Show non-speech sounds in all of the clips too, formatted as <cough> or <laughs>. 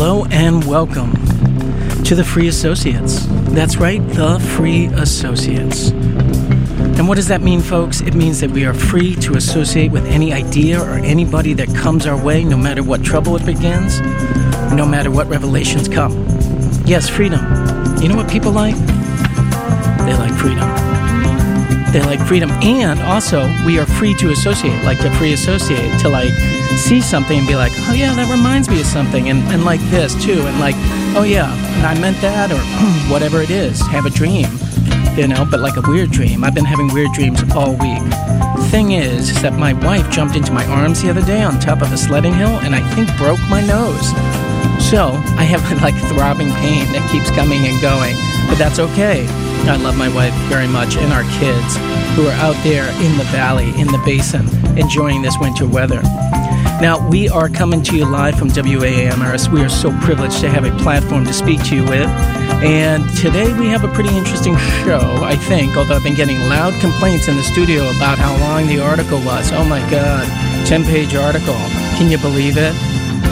Hello and welcome to the Free Associates. That's right, the Free Associates. And what does that mean, folks? It means that we are free to associate with any idea or anybody that comes our way, no matter what trouble it begins, no matter what revelations come. Yes, freedom. You know what people like? They like freedom. They like freedom. And also, we are free to associate, like to free associate, to like see something and be like, oh yeah, that reminds me of something, and, and like this too, and like, oh yeah, I meant that, or <clears throat> whatever it is. Have a dream, you know, but like a weird dream. I've been having weird dreams all week. Thing is, is that my wife jumped into my arms the other day on top of a sledding hill and I think broke my nose. So I have <laughs> like throbbing pain that keeps coming and going, but that's okay. I love my wife very much and our kids who are out there in the valley, in the basin, enjoying this winter weather. Now, we are coming to you live from WAMRS. We are so privileged to have a platform to speak to you with. And today we have a pretty interesting show, I think, although I've been getting loud complaints in the studio about how long the article was. Oh my God, 10 page article. Can you believe it?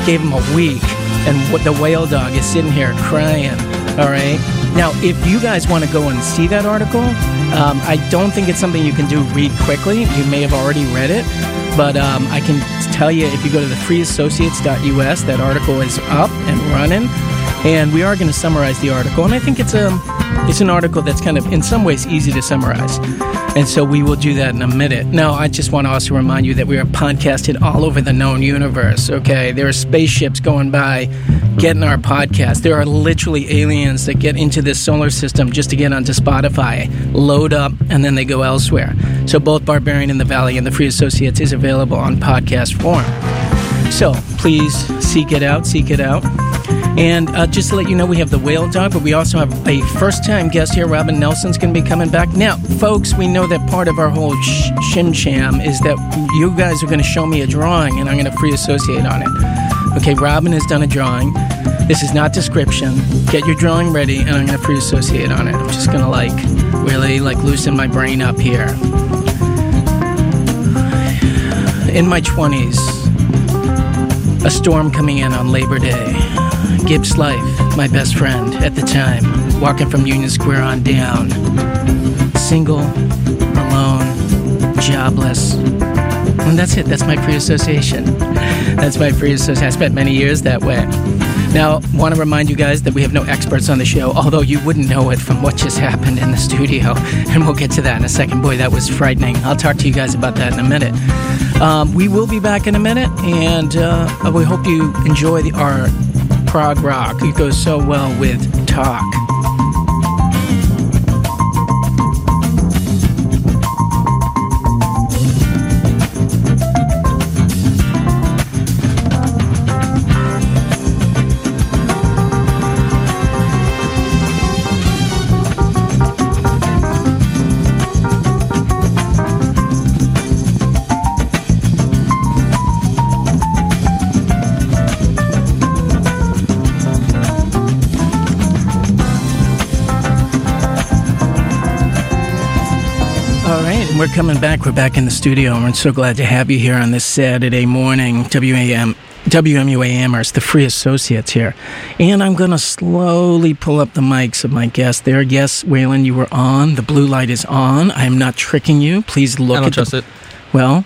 Gave him a week, and the whale dog is sitting here crying. All right. Now, if you guys want to go and see that article, um, I don't think it's something you can do read quickly. You may have already read it, but um, I can tell you if you go to the freeassociates.us, that article is up and running. And we are going to summarize the article, and I think it's a it's an article that's kind of in some ways easy to summarize. And so we will do that in a minute. Now, I just want to also remind you that we are podcasted all over the known universe. Okay, there are spaceships going by, getting our podcast. There are literally aliens that get into this solar system just to get onto Spotify, load up, and then they go elsewhere. So both Barbarian in the Valley and the Free Associates is available on podcast form. So please seek it out, seek it out. And uh, just to let you know, we have the whale dog, but we also have a first time guest here. Robyn Nelson's going to be coming back. Now, folks, we know that part of our whole sh- shim sham is that you guys are going to show me a drawing and I'm going to free associate on it. Okay, Robyn has done a drawing. This is not description. Get your drawing ready and I'm going to free associate on it. I'm just going to like really like loosen my brain up here. In my 20s, a storm coming in on Labor Day. Gibbs Life, my best friend at the time, walking from Union Square on down. Single, alone, jobless. And that's it. That's my free association. That's my free association. I spent many years that way. Now, want to remind you guys that we have no experts on the show, although you wouldn't know it from what just happened in the studio. <laughs> And we'll get to that in a second. Boy, that was frightening. I'll talk to you guys about that in a minute. Um, we will be back in a minute, and uh, we hope you enjoy the, our prog rock. It goes so well with talk. We're coming back. We're back in the studio, and we're so glad to have you here on this Saturday morning. WAM, WMUAMers, the Free Associates here. And I'm going to slowly pull up the mics of my guests there. Yes, Waylon, you were on. The blue light is on. I am not tricking you. Please look I don't at trust the, it. Well,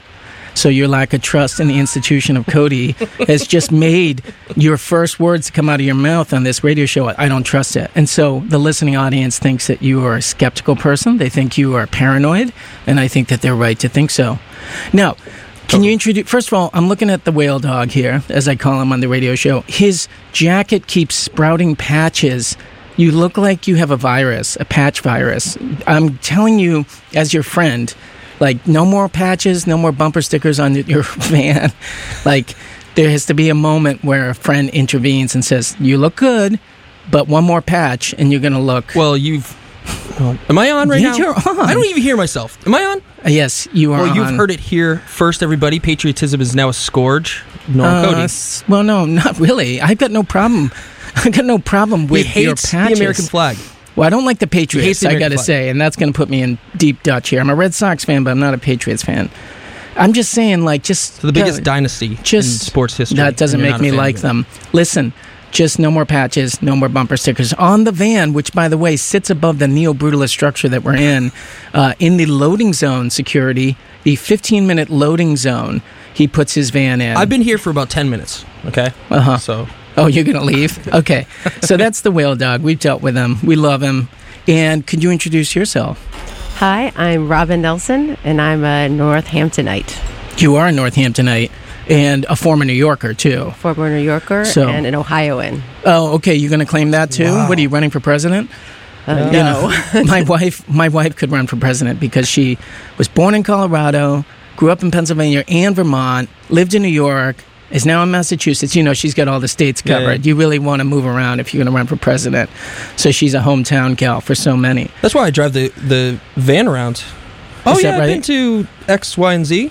so your lack of trust in the institution of Cody has just made your first words come out of your mouth on this radio show. I don't trust it. And so the listening audience thinks that you are a skeptical person. They think you are paranoid, and I think that they're right to think so. Now, can you introduce? First of all, I'm looking at the whale dog here, as I call him on the radio show. His jacket keeps sprouting patches. You look like you have a virus, a patch virus. I'm telling you, as your friend, like no more patches, no more bumper stickers on your <laughs> van. like there has to be a moment where a friend intervenes and says, "You look good, but one more patch, and you're gonna look." Well, you've. Am I on right Yeah, now? you're on. I don't even hear myself. Am I on? Uh, yes, you are. Well, you've on. heard it here first, everybody. Patriotism is now a scourge. Nora Uh, Cody. well, no, not really. I've got no problem. <laughs> I've got no problem with he your hates the. American flag. Well, I don't like the Patriots. I got to say, and that's going to put me in deep Dutch here. I'm a Red Sox fan, but I'm not a Patriots fan. I'm just saying, like, just So the biggest dynasty just in sports history. That doesn't make me like them. Listen, just no more patches, no more bumper stickers on the van, which, by the way, sits above the neo brutalist structure that we're in, uh, in the loading zone security, the 15 minute loading zone. He puts his van in. I've been here for about 10 minutes, okay? Uh huh. So, Oh, you're going to leave? Okay. so that's the whale dog. We've dealt with him. We love him. And could you introduce yourself? Hi, I'm Robyn Nelson, and I'm a Northamptonite, You are a Northamptonite and a former New Yorker, too. former New Yorker, So- and an Ohioan. Oh, okay. You're going to claim that, too? What are you running for president? Uh, You no. know, <laughs> my wife, my wife could run for president because she was born in Colorado, grew up in Pennsylvania and Vermont, lived in New York, is now in Massachusetts. You know, she's got all the states Yeah, yeah. covered. You really want to move around if you're going to run for president. So she's a hometown gal for so many. that's why I drive the, the van around. Oh, Is yeah, that I've been to X, Y, and Z,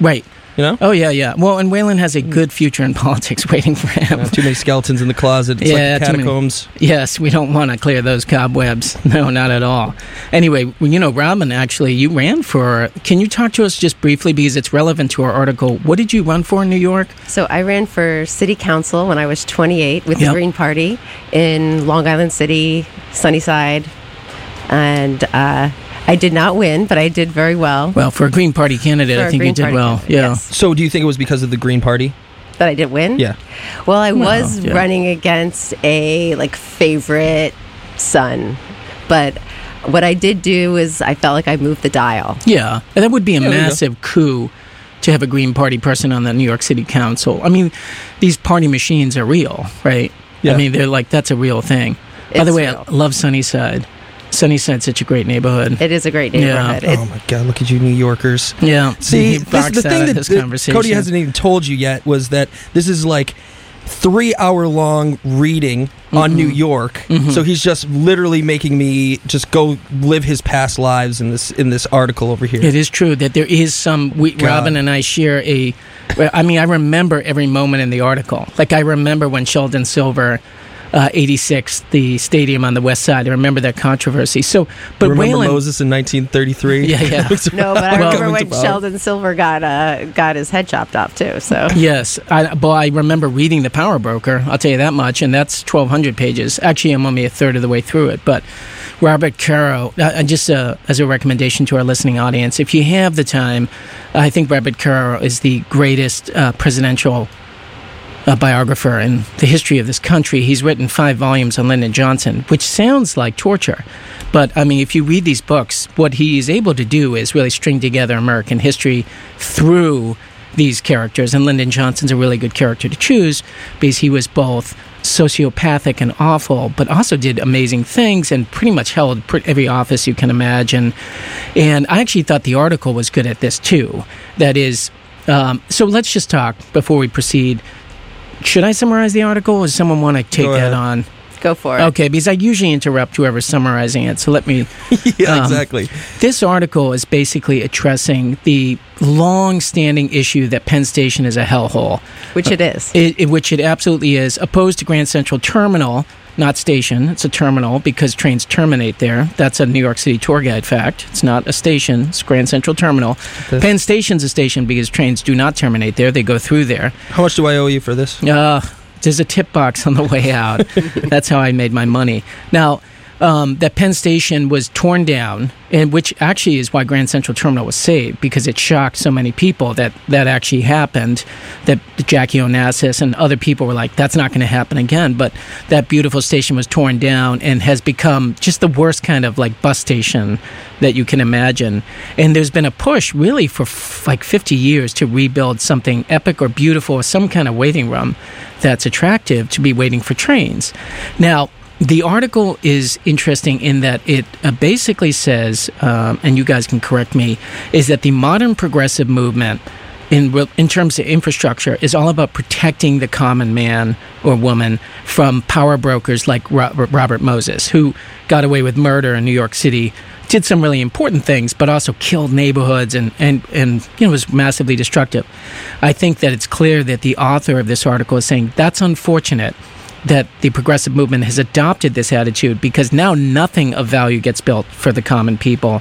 Right. You know? Oh yeah, yeah. Well, and Waylon has a good future in <laughs> politics waiting for him. Uh, too many skeletons in the closet. It's Yeah, like the catacombs. Yes, we don't want to clear those cobwebs. <laughs> No, not at all. Anyway, you know, Robyn, actually, you ran for. Can you talk to us just briefly because it's relevant to our article? What did you run for in New York? So I ran for city council when I was 28 with Yep. the Green Party in Long Island City, Sunnyside, and uh, I did not win, but I did very well. Well, for a Green Party candidate, For I a think you did Party well. candidate, Yeah. yes. So, do you think it was because of the Green Party? That I didn't win. Yeah. Well, I Well, was yeah. running against a like favorite son, but what I did do is I felt like I moved the dial. Yeah, and that would be a Yeah, there massive coup to have a Green Party person on the New York City Council. I mean, these party machines are real, right? Yeah. I mean, they're like that's a real thing. By the way, real. I love Sunnyside. Sunnyside's such a great neighborhood. It is a great Yeah. neighborhood. It- oh, my God. Look at you, New Yorkers. yeah. See, this, the thing that, this that conversation. Cody hasn't even told you yet was that this is like three hour long reading on Mhm. New York. Mhm. So he's just literally making me just go live his past lives in this in this article over here. It is true that there is some. We, God. Robyn and I share a. I mean, I remember every moment in the article. Like I remember when Sheldon Silver, uh, eighty six, the stadium on the west side. I remember that controversy. So, but Remember Waylon, Moses in 1933? Yeah, yeah. <laughs> no, but I remember when. Sheldon Silver got uh, got his head chopped off too. So Yes, I, but I remember reading the Power Broker. I'll tell you that much, and that's twelve hundred pages. Actually, I'm only a third of the way through it. But Robert Caro, uh, uh, just uh, as a recommendation to our listening audience, if you have the time, I think Robert Caro is the greatest uh, presidential uh, biographer in the history of this country. He's written five volumes on Lyndon Johnson, which sounds like torture. But I mean, if you read these books, what he is able to do is really string together American history through these characters. And Lyndon Johnson's a really good character to choose because he was both sociopathic and awful, but also did amazing things and pretty much held every office you can imagine. And I actually thought the article was good at this too. That is, um, so let's just talk before we proceed. Should I summarize the article, or does someone want to take that on? go for it. Okay, because I usually interrupt whoever's summarizing it. So let me. <laughs> yeah, Um, exactly. This article is basically addressing the long-standing issue that Penn Station is a hellhole, Which it is. it, it- which it absolutely is. Opposed to Grand Central Terminal, not station. It's a terminal because trains terminate there. That's a New York City tour guide fact. It's not a station. It's Grand Central Terminal. Okay. Penn Station's a station because trains do not terminate there. They go through there. How much do I owe you for this? Uh, there's a tip box on the way out. <laughs> That's how I made my money. Now, um, that Penn Station was torn down, and which actually is why Grand Central Terminal was saved because it shocked so many people that that actually happened. That Jackie Onassis and other people were like, "That's not going to happen again." But that beautiful station was torn down and has become just the worst kind of like bus station that you can imagine. And there's been a push really for f- like 50 years to rebuild something epic or beautiful, or some kind of waiting room that's attractive to be waiting for trains. Now, the article is interesting in that it uh, basically says, um, and you guys can correct me, is that the modern progressive movement in in terms of infrastructure is all about protecting the common man or woman from power brokers like Robert, Robert Moses, who got away with murder in New York City, did some really important things, but also killed neighborhoods and and and you know was massively destructive. I think that it's clear that the author of this article is saying that's unfortunate that the progressive movement has adopted this attitude because now nothing of value gets built for the common people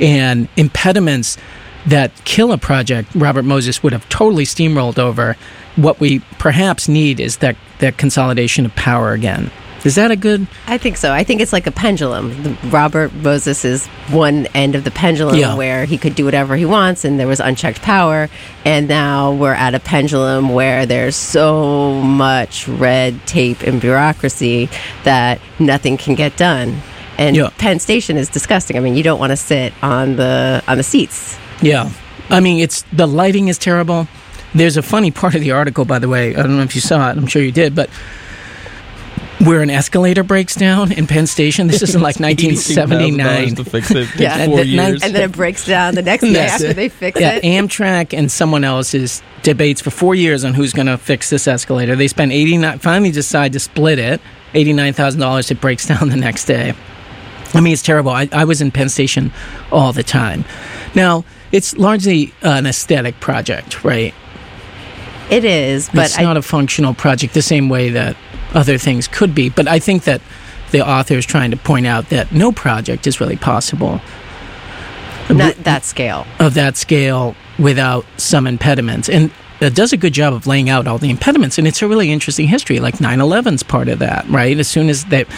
and impediments that kill a project, Robert Moses would have totally steamrolled over. What we perhaps need is that, that consolidation of power again. Is that a good? I think so. I think it's like a pendulum. Robert Moses is one end of the pendulum Yeah. where he could do whatever he wants and there was unchecked power. And now we're at a pendulum where there's so much red tape and bureaucracy that nothing can get done. And Yeah. Penn Station is disgusting. I mean, you don't want to sit on the on the seats. Yeah. I mean, it's the lighting is terrible. There's a funny part of the article, by the way. I don't know if you saw it. I'm sure you did, but where an escalator breaks down in Penn Station. This isn't like <laughs> 1979. to fix it. Yeah. yeah, And the years. And then it breaks down the next day after it. they fix Yeah, it. Amtrak and someone else is debates for four years on who's going to fix this escalator. They spend eighty nine. Finally, decide to split it. Eighty nine thousand dollars. It breaks down the next day. I mean, it's terrible. I, I was in Penn Station all the time. Now, it's largely an aesthetic project, right? it is, but it's not a functional project the same way that other things could be. But I think that the author is trying to point out that no project is really possible not that scale. of that scale without some impediments. And it does a good job of laying out all the impediments. And it's a really interesting history. Like 9 11's part of that, right? As soon as that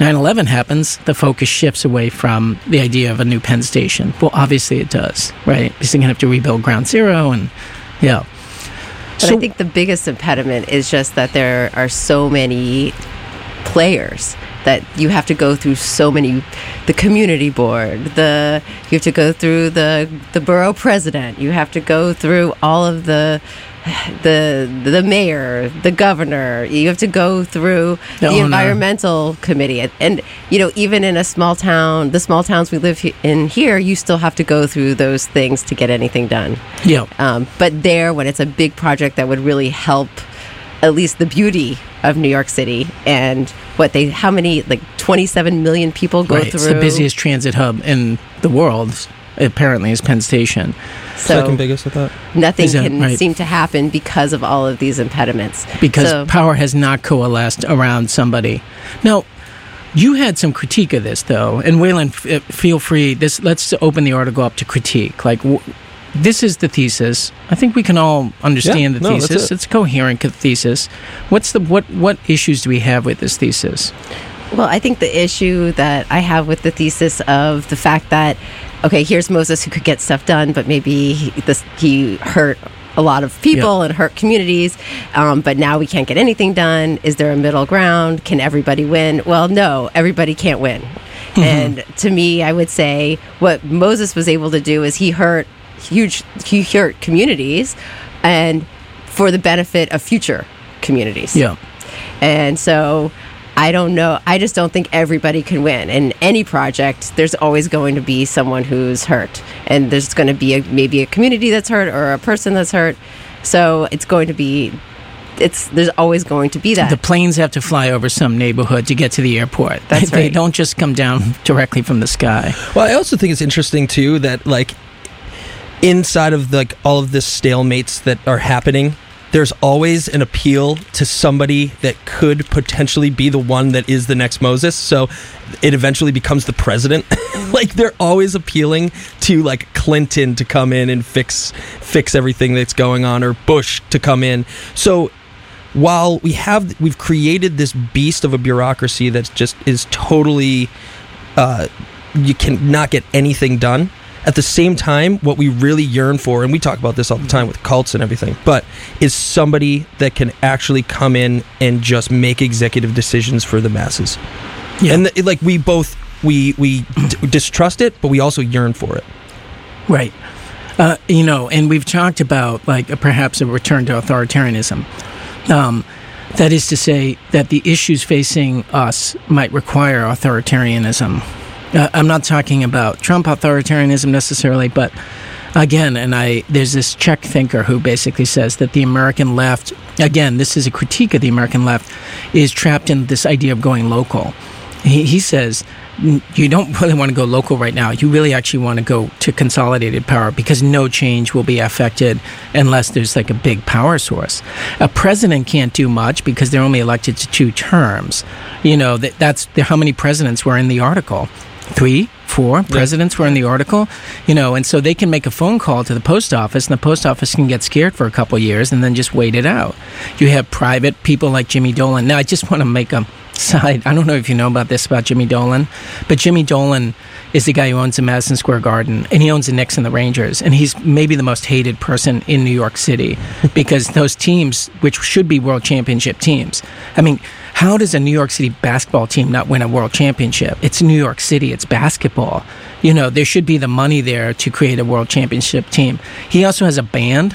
9 11 happens, the focus shifts away from the idea of a new Penn Station. Well, obviously it does, right? Because they're going to have to rebuild ground zero and, yeah. But I think the biggest impediment is just that there are so many players that you have to go through so many the community board the you have to go through the the borough president. You have to go through all of the the the mayor the governor you have to go through The environmental committee and, and you know even in a small town the small towns we live in here you still have to go through those things to get anything done yeah. um, but there, when it's a big project that would really help, at least the beauty of New York City and what they, how many, like 27 million people go right. through. It's the busiest transit hub in the world, apparently, is Penn Station. So Second biggest, I thought. nothing that can right? seem to happen because of all of these impediments. because So- power has not coalesced around somebody. Now, you had some critique of this, though, and Waylon, f- uh, feel free. This let's open the article up to critique. Like, w- this is the thesis. I think we can all understand Yeah, the no, thesis. it. It's a coherent co- thesis. What's the what? What issues do we have with this thesis? Well, I think the issue that I have with the thesis of the fact that, okay, here's Moses who could get stuff done, but maybe he, this, he hurt a lot of people and hurt communities, um, but now we can't get anything done. Is there a middle ground? Can everybody win? Well, no, everybody can't win. And to me, I would say what Moses was able to do is he hurt huge, he hurt communities, and for the benefit of future communities. Yeah, And so I don't know. I just don't think everybody can win. In any project, there's always going to be someone who's hurt. And there's going to be a, maybe a community that's hurt or a person that's hurt. So it's going to be, it's, there's always going to be that. the planes have to fly over some neighborhood to get to the airport. That's they right. don't just come down <laughs> directly from the sky. Well, I also think it's interesting too that like inside of like all of this stalemates that are happening, there's always an appeal to somebody that could potentially be the one that is the next Moses. So it eventually becomes the president. <laughs> like they're always appealing to like Clinton to come in and fix fix everything that's going on or Bush to come in. So while we have we've created this beast of a bureaucracy that just is totally uh, you cannot get anything done. At the same time, what we really yearn for, and we talk about this all the time with cults and everything, but is somebody that can actually come in and just make executive decisions for the masses. Yeah. And th- like we both we we d- <clears throat> distrust it, but we also yearn for it. Right. Uh, you know, and we've talked about like a, perhaps a return to authoritarianism. Um, that is to say that the issues facing us might require authoritarianism. Uh, I'm not talking about Trump authoritarianism necessarily, but again, and I there's this Czech thinker who basically says that the American left, again, this is a critique of the American left, is trapped in this idea of going local. He, he says you don't <laughs> really want to go local right now. You really actually want to go to consolidated power because no change will be affected unless there's like a big power source. A president can't do much because they're only elected to two terms. You know that that's how many presidents were in the article. Three, four presidents were in the article, you know, and so they can make a phone call to the post office, and the post office can get scared for a couple years and then just wait it out. You have private people like Jimmy Dolan. Now, I just <laughs> want to make a side. I don't know if you know about this about Jimmy Dolan, but Jimmy Dolan is the guy who owns the Madison Square Garden, and he owns the Knicks and the Rangers, and he's maybe the most hated person in New York City <laughs> because those teams, which should be world championship teams, I mean. How does a New York City basketball team not win a world championship? It's New York City, it's basketball. You know, there should be the money there to create a world championship team. He also has a band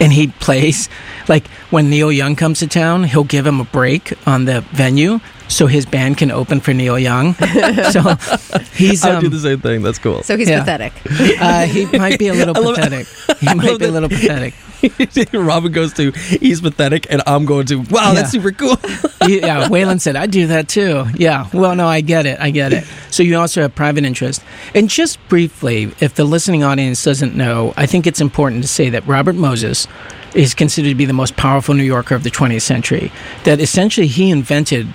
and he <laughs> plays like when Neil Young comes to town, he'll give him a break on the venue so his band can open for Neil Young. <laughs> so he's I do um, the same thing. That's cool. So he's Yeah. pathetic. uh, he might be a little <laughs> I love- pathetic. He might love be a little pathetic. <laughs> Robyn goes to he's pathetic, and I'm going to wow, that's super cool. <laughs> yeah, Waylon said, I do that too. Yeah, well, no, I get it. I get it. So you also have private interest. And just briefly, if the listening audience doesn't know, I think it's important to say that Robert Moses is considered to be the most powerful New Yorker of the 20th century. That essentially he invented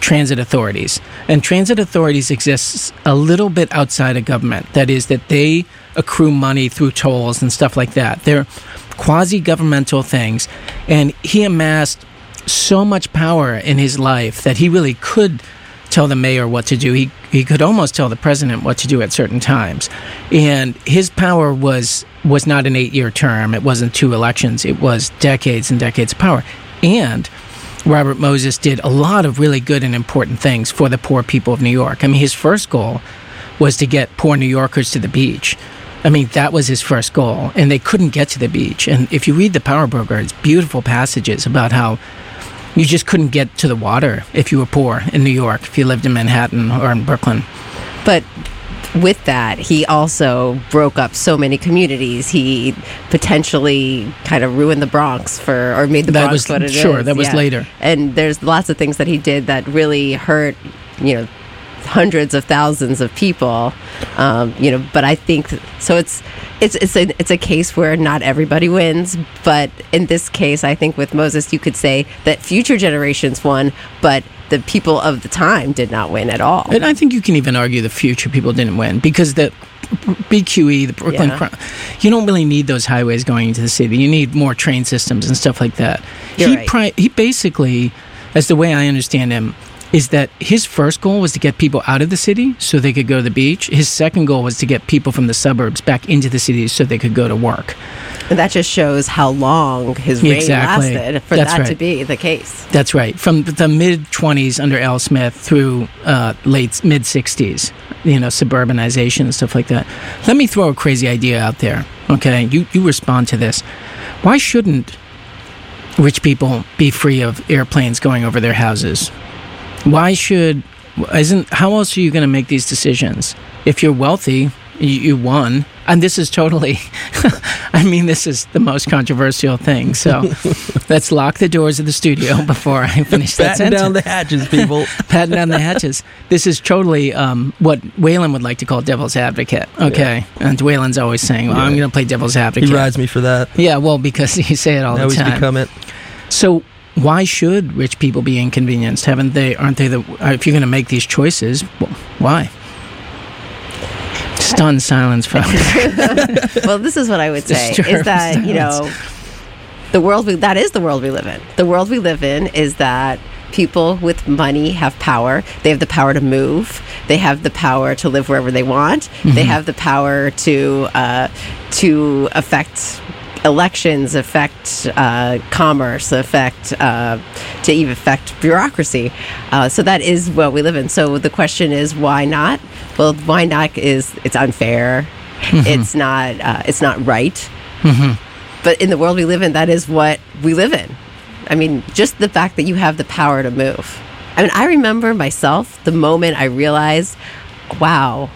transit authorities. And transit authorities exist a little bit outside of government. That is, that they accrue money through tolls and stuff like that. They're quasi governmental things. And he amassed so much power in his life that he really could tell the mayor what to do. He he could almost tell the president what to do at certain times. And his power was was not an 8-year term. It wasn't two elections. It was decades and decades of power. And Robert Moses did a lot of really good and important things for the poor people of New York. I mean, his first goal was to get poor New Yorkers to the beach. I mean, that was his first goal, and they couldn't get to the beach. And if you read the Power Broker, it's beautiful passages about how you just couldn't get to the water if you were poor in New York, if you lived in Manhattan or in Brooklyn. But with that, he also broke up so many communities. He potentially kind of ruined the Bronx for, or made the That Bronx was- what it is. sure, that was later. And there's lots of things that he did that really hurt, you know, hundreds of thousands of people. Um, you know, but I think so. It's it's it's a it's a case where not everybody wins, but in this case, I think with Moses, you could say that future generations won, but the people of the time did not win at all. And I think you can even argue the future people didn't win because the BQE, the Brooklyn, Yeah. Cro- you don't really need those highways going into the city. You need more train systems and stuff like that. You're he right. pri- he basically, as the way I understand him, is that his first goal was to get people out of the city so they could go to the beach. His second goal was to get people from the suburbs back into the city so they could go to work. And that just shows how long his reign Exactly. lasted for That's that to be the case. That's right. From the mid 20s under Al Smith through uh, late mid 60s, you know, suburbanization and stuff like that. Let me throw a crazy idea out there. Okay, you you respond to this. Why shouldn't rich people be free of airplanes going over their houses? Why should isn't how else are you going to make these decisions? If you're wealthy, you, you won. And this is totally <laughs> I mean this is the most controversial thing. So <laughs> let's lock the doors of the studio <laughs> before I finish that Batten sentence. down the hatches, people. Patting down the hatches. This is totally um, what Waylon would like to call devil's advocate. Okay. And Waylon's always saying, well, I'm going to play devil's advocate." he rides me for that. Yeah, well, because you say it all now the he's time. become it. So why should rich people be inconvenienced? Haven't they? Aren't they the? uh, If you're going to make these choices, why? Stunned silence, folks. <laughs> <laughs> well, this is what I would say Disturbed is that, you know, the world we, that is the world we live in. The world we live in is that people with money have power. They have the power to move. They have the power to live wherever they want. Mm-hmm. They have the power to uh, to affect elections, affect uh, commerce, affect uh, to even affect bureaucracy. Uh, so that is what we live in. So the question is, why not? Well, why not is it's unfair. It's not. Uh, it's not right. But in the world we live in, that is what we live in. I mean, just the fact that you have the power to move. I mean, I remember myself the moment I realized, wow,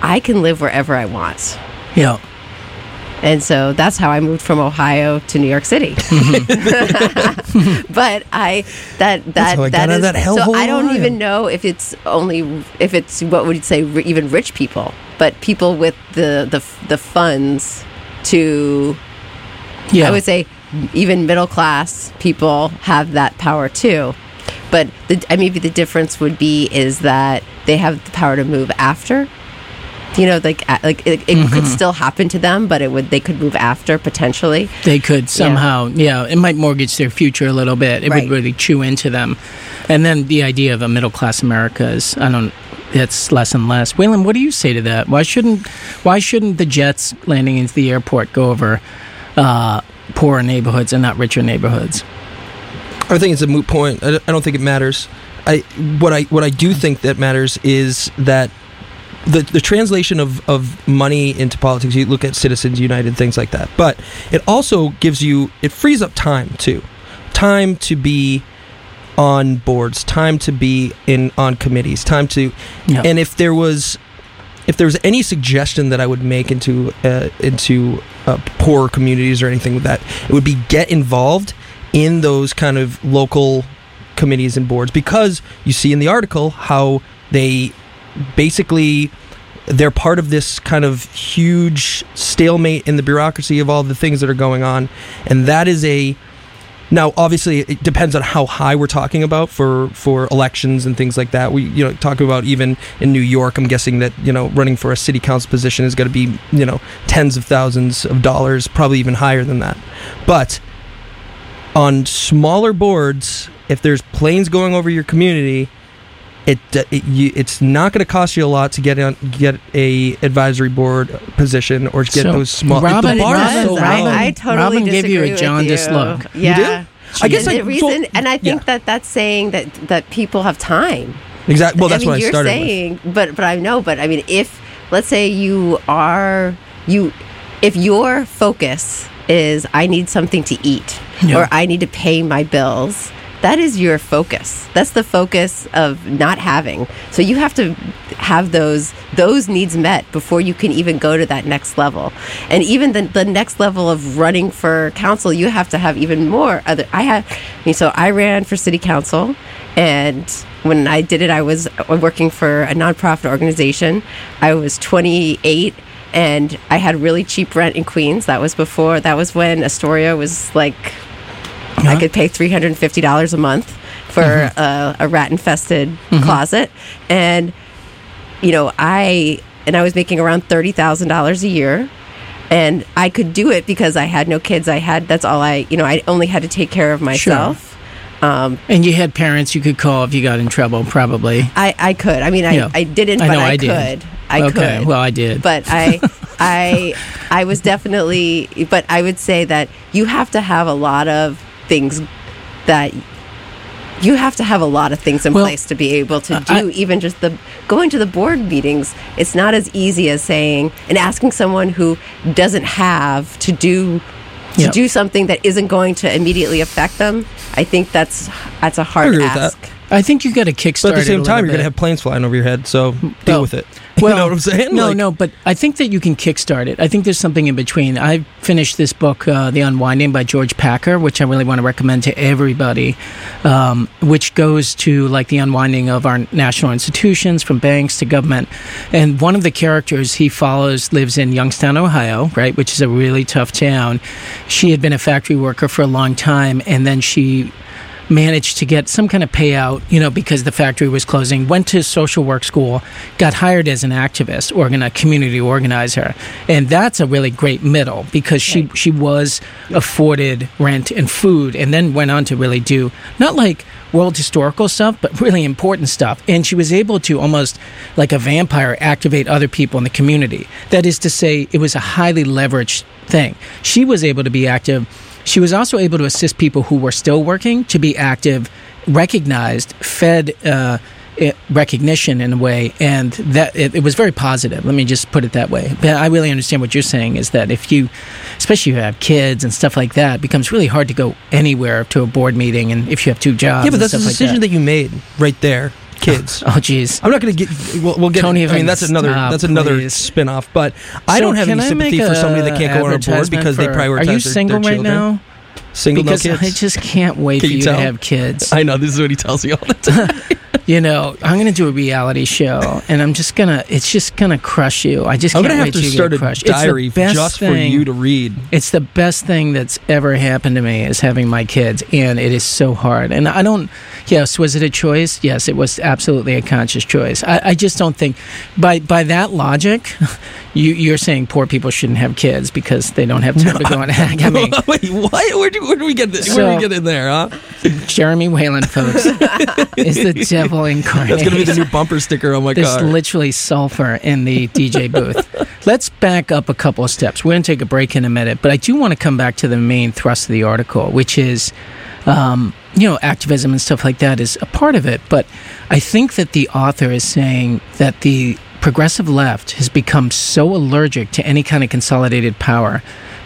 I can live wherever I want. yeah. And so that's how I moved from Ohio to New York City. <laughs> but I that that how I got that is that so I don't Ohio. even know if it's only if it's what would you say even rich people, but people with the the the funds to Yeah. I would say even middle class people have that power too. but the, maybe the difference would be is that they have the power to move after. You know, like like it, it Mm-hmm. could still happen to them, but it would they could move after potentially. They could somehow, yeah. it might mortgage their future a little bit. It Right. would really chew into them. And then the idea of a middle class America is, I don't, it's less and less. Waylon, what do you say to that? Why shouldn't, why shouldn't the jets landing into the airport go over uh, poorer neighborhoods and not richer neighborhoods? I think it's a moot point. I don't think it matters. I what I what I do think that matters is that the the translation of of money into politics. You look at Citizens United, things like that. But it also gives you it frees up time too, time to be on boards, time to be in on committees, time to Yeah. and if there was if there was any suggestion that I would make into uh, into uh, poor communities or anything with that, it would be get involved in those kind of local committees and boards because you see in the article how they basically they're part of this kind of huge stalemate in the bureaucracy of all the things that are going on. And that is a now obviously it depends on how high we're talking about for for elections and things like that. We you know talk about even in New York I'm guessing that you know running for a city council position is going to be you know tens of thousands of dollars probably even higher than that. But on smaller boards if there's planes going over your community it, uh, it you, it's not going to cost you a lot to get on get a advisory board position or get So, those small if Robyn- the bar is so Robyn- low- I, I totally Robyn gave you a jaundiced you. look. You Yeah. I guess and I the reason, so- and I think yeah. that that's saying that that people have time. exactly well that's I mean, what I you're started with. saying, but but I know, but I mean, if let's say you are you, if your focus is I need something to eat Yeah. or I need to pay my bills. That is your focus. That's the focus of not having. So you have to have those those needs met before you can even go to that next level. And even the, the next level of running for council, you have to have even more other. I had, I mean, so I ran for city council, and when I did it, I was working for a nonprofit organization. I was 28 and I had really cheap rent in Queens. That was before, that was when Astoria was like, Uh-huh. I could pay $350 a month for mm-hmm. a, a rat infested mm-hmm. closet. And, you know, I, and I was making around $30,000 a year. And I could do it because I had no kids. I had, that's all I, you know, I only had to take care of myself. Um, And you had parents you could call if you got in trouble, probably. I, I could. I mean, I, Yeah. I didn't, I but know I, I could. did. I okay, could. well, I did. but <laughs> I, I, I was definitely. But I would say that you have to have a lot of things that you have to have a lot of things in Well, place to be able to do I- even just the going to the board meetings it's not as easy as saying and asking someone who doesn't have to do to Yeah. do something that isn't going to immediately affect them i think that's that's a hard agree with that. ask I think you got to kickstart. but at the same time you're going to have planes flying over your head so deal Oh. with it Well, you know what I'm saying No, Like- no, but I think that you can kickstart it. I think there's something in between. I finished this book, uh, The Unwinding by George Packer, which I really want to recommend to everybody, um, which goes to like the unwinding of our national institutions from banks to government. And one of the characters he follows lives in Youngstown, Ohio, right, which is a really tough town. She had been a factory worker for a long time, and then she managed to get some kind of payout, you know, because the factory was closing, went to social work school, got hired as an activist or a community organizer. And that's a really great middle because she, she was afforded rent and food and then went on to really do not like world historical stuff, but really important stuff. And she was able to almost like a vampire activate other people in the community. That is to say, it was a highly leveraged thing. She was able to be active she was also able to assist people who were still working to be active, recognized, fed uh, it, recognition in a way, and that it, it was very positive. Let me just put it that way. But I really understand what you're saying is that if you, especially if you have kids and stuff like that, it becomes really hard to go anywhere to a board meeting, and if you have two jobs, yeah but that's a decision like that. you made right there kids <laughs> Oh, jeez. I'm not going to get. We'll, we'll get. Tony I mean, that's another. stop, that's another please. spin-off. But I So don't have any sympathy for somebody that can't go on a board because they for- prioritize. Are you single their right children. now? Single, Because no I just can't wait Can for you you to have kids. <laughs> I know this is what he tells you all the time. <laughs> you know, I'm going to do a reality show, and I'm just gonna. It's just gonna crush you. I just I'm can't gonna wait have to start a crushed. Diary just for you to read. It's the best thing that's ever happened to me is having my kids, and it is so hard. And I don't. Yes, was it a choice? Yes, it was absolutely a conscious choice. I, I just don't think, by by that logic, <laughs> you, you're saying poor people shouldn't have kids because they don't have time to go and <laughs> hang. I mean, <laughs> Wait, what? Where do, where do we get this? where do we get in there, huh? Jeremy Whalen, folks, is the devil incarnate. That's gonna be the new bumper sticker on my There's car. literally sulfur in the DJ booth. Let's back up a couple of steps. We're going to take a break in a minute, but I do want to come back to the main thrust of the article, which is, um, you know, activism and stuff like that is a part of it. But I think that the author is saying that the progressive left has become so allergic to any kind of consolidated power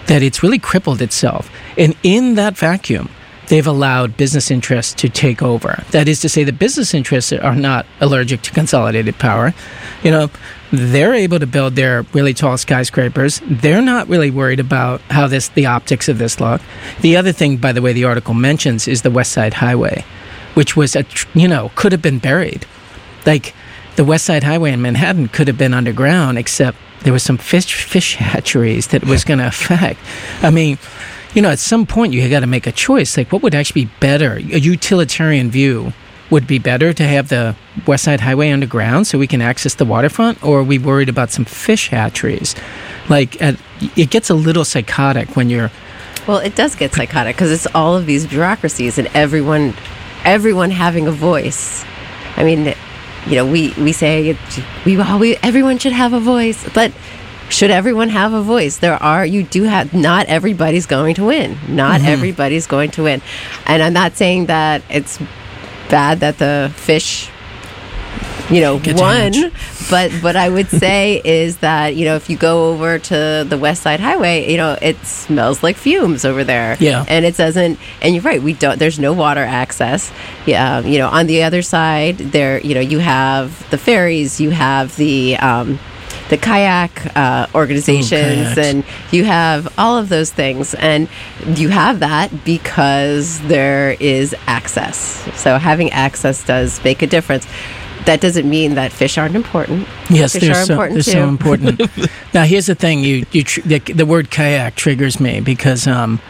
that it's really crippled itself. And in that vacuum, they've allowed business interests to take over. That is to say, the business interests are not allergic to consolidated power. You know, they're able to build their really tall skyscrapers. They're not really worried about how this, the optics of this look. The other thing, by the way, the article mentions is the West Side Highway, which was a, you know, could have been buried. Like the West Side Highway in Manhattan could have been underground, except there was some fish fish hatcheries that was going <laughs> to affect. I mean, you know, at some point you got to make a choice. Like, what would actually be better? A utilitarian view would be better to have the West Side Highway underground so we can access the waterfront, or are we worried about some fish hatcheries? Like, uh, at, it gets a little psychotic when you're. Well, it does get psychotic because it's all of these bureaucracies and everyone, everyone having a voice. I mean, you know, we we say it, we always everyone should have a voice, but should everyone have a voice? There are you do have not everybody's going to win. Not mm-hmm. everybody's going to win, and I'm not saying that it's bad that the fish you know Get to won hatch. but what i would <laughs> say is that you know if you go over to the west side highway you know it smells like fumes over there Yeah. and it doesn't and you're right we don't there's no water access yeah you know on the other side there you know you have the ferries you have the um the kayak uh, organizations and you have all of those things and you have that because there is access so having access does make a difference that doesn't mean that fish aren't important Yes, fish they're, are so, important they're too so important. <laughs> now, here's the thing: you, you tr- the, the word kayak triggers me because um,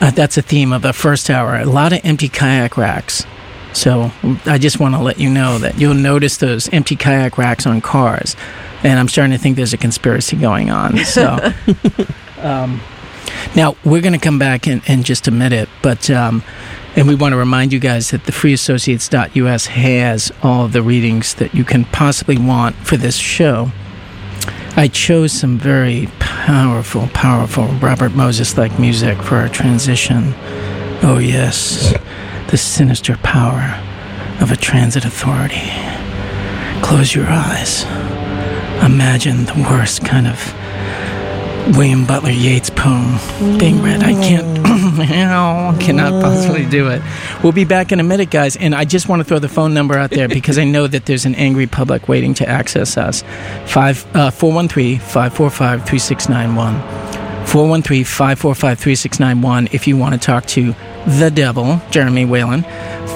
uh, that's a theme of the first hour. A lot of empty kayak racks. So I just want to let you know that you'll notice those empty kayak racks on cars, and I'm starting to think there's a conspiracy going on. So. <laughs> um, now we're going to come back in, in just a minute, but um, and we want to remind you guys that the freeassociates.us has all of the readings that you can possibly want for this show. I chose some very powerful, powerful Robert Moses like music for our transition. Oh, yes, the sinister power of a transit authority. Close your eyes. Imagine the worst kind of William Butler Yeats poem being read. I can't, <clears throat> cannot possibly do it. We'll be back in a minute, guys. And I just want to throw the phone number out there because I know that there's an angry public waiting to access us. Uh, 413 545 3691. 413 545 3691 if you want to talk to the devil, Jeremy Whalen.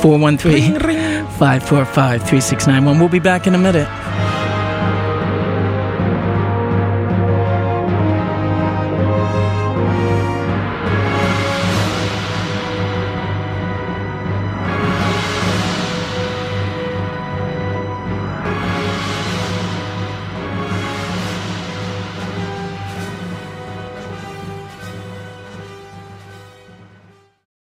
413 545 3691. We'll be back in a minute.